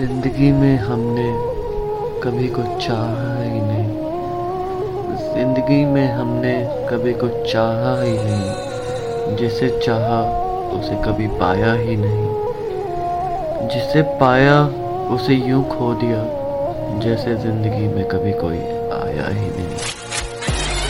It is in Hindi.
ज़िंदगी में हमने कभी कुछ चाहा ही नहीं। ज़िंदगी में हमने कभी कुछ चाहा ही नहीं। जिसे चाहा, उसे कभी पाया ही नहीं। जिसे पाया, उसे यूँ खो दिया, जैसे ज़िंदगी में कभी कोई आया ही नहीं।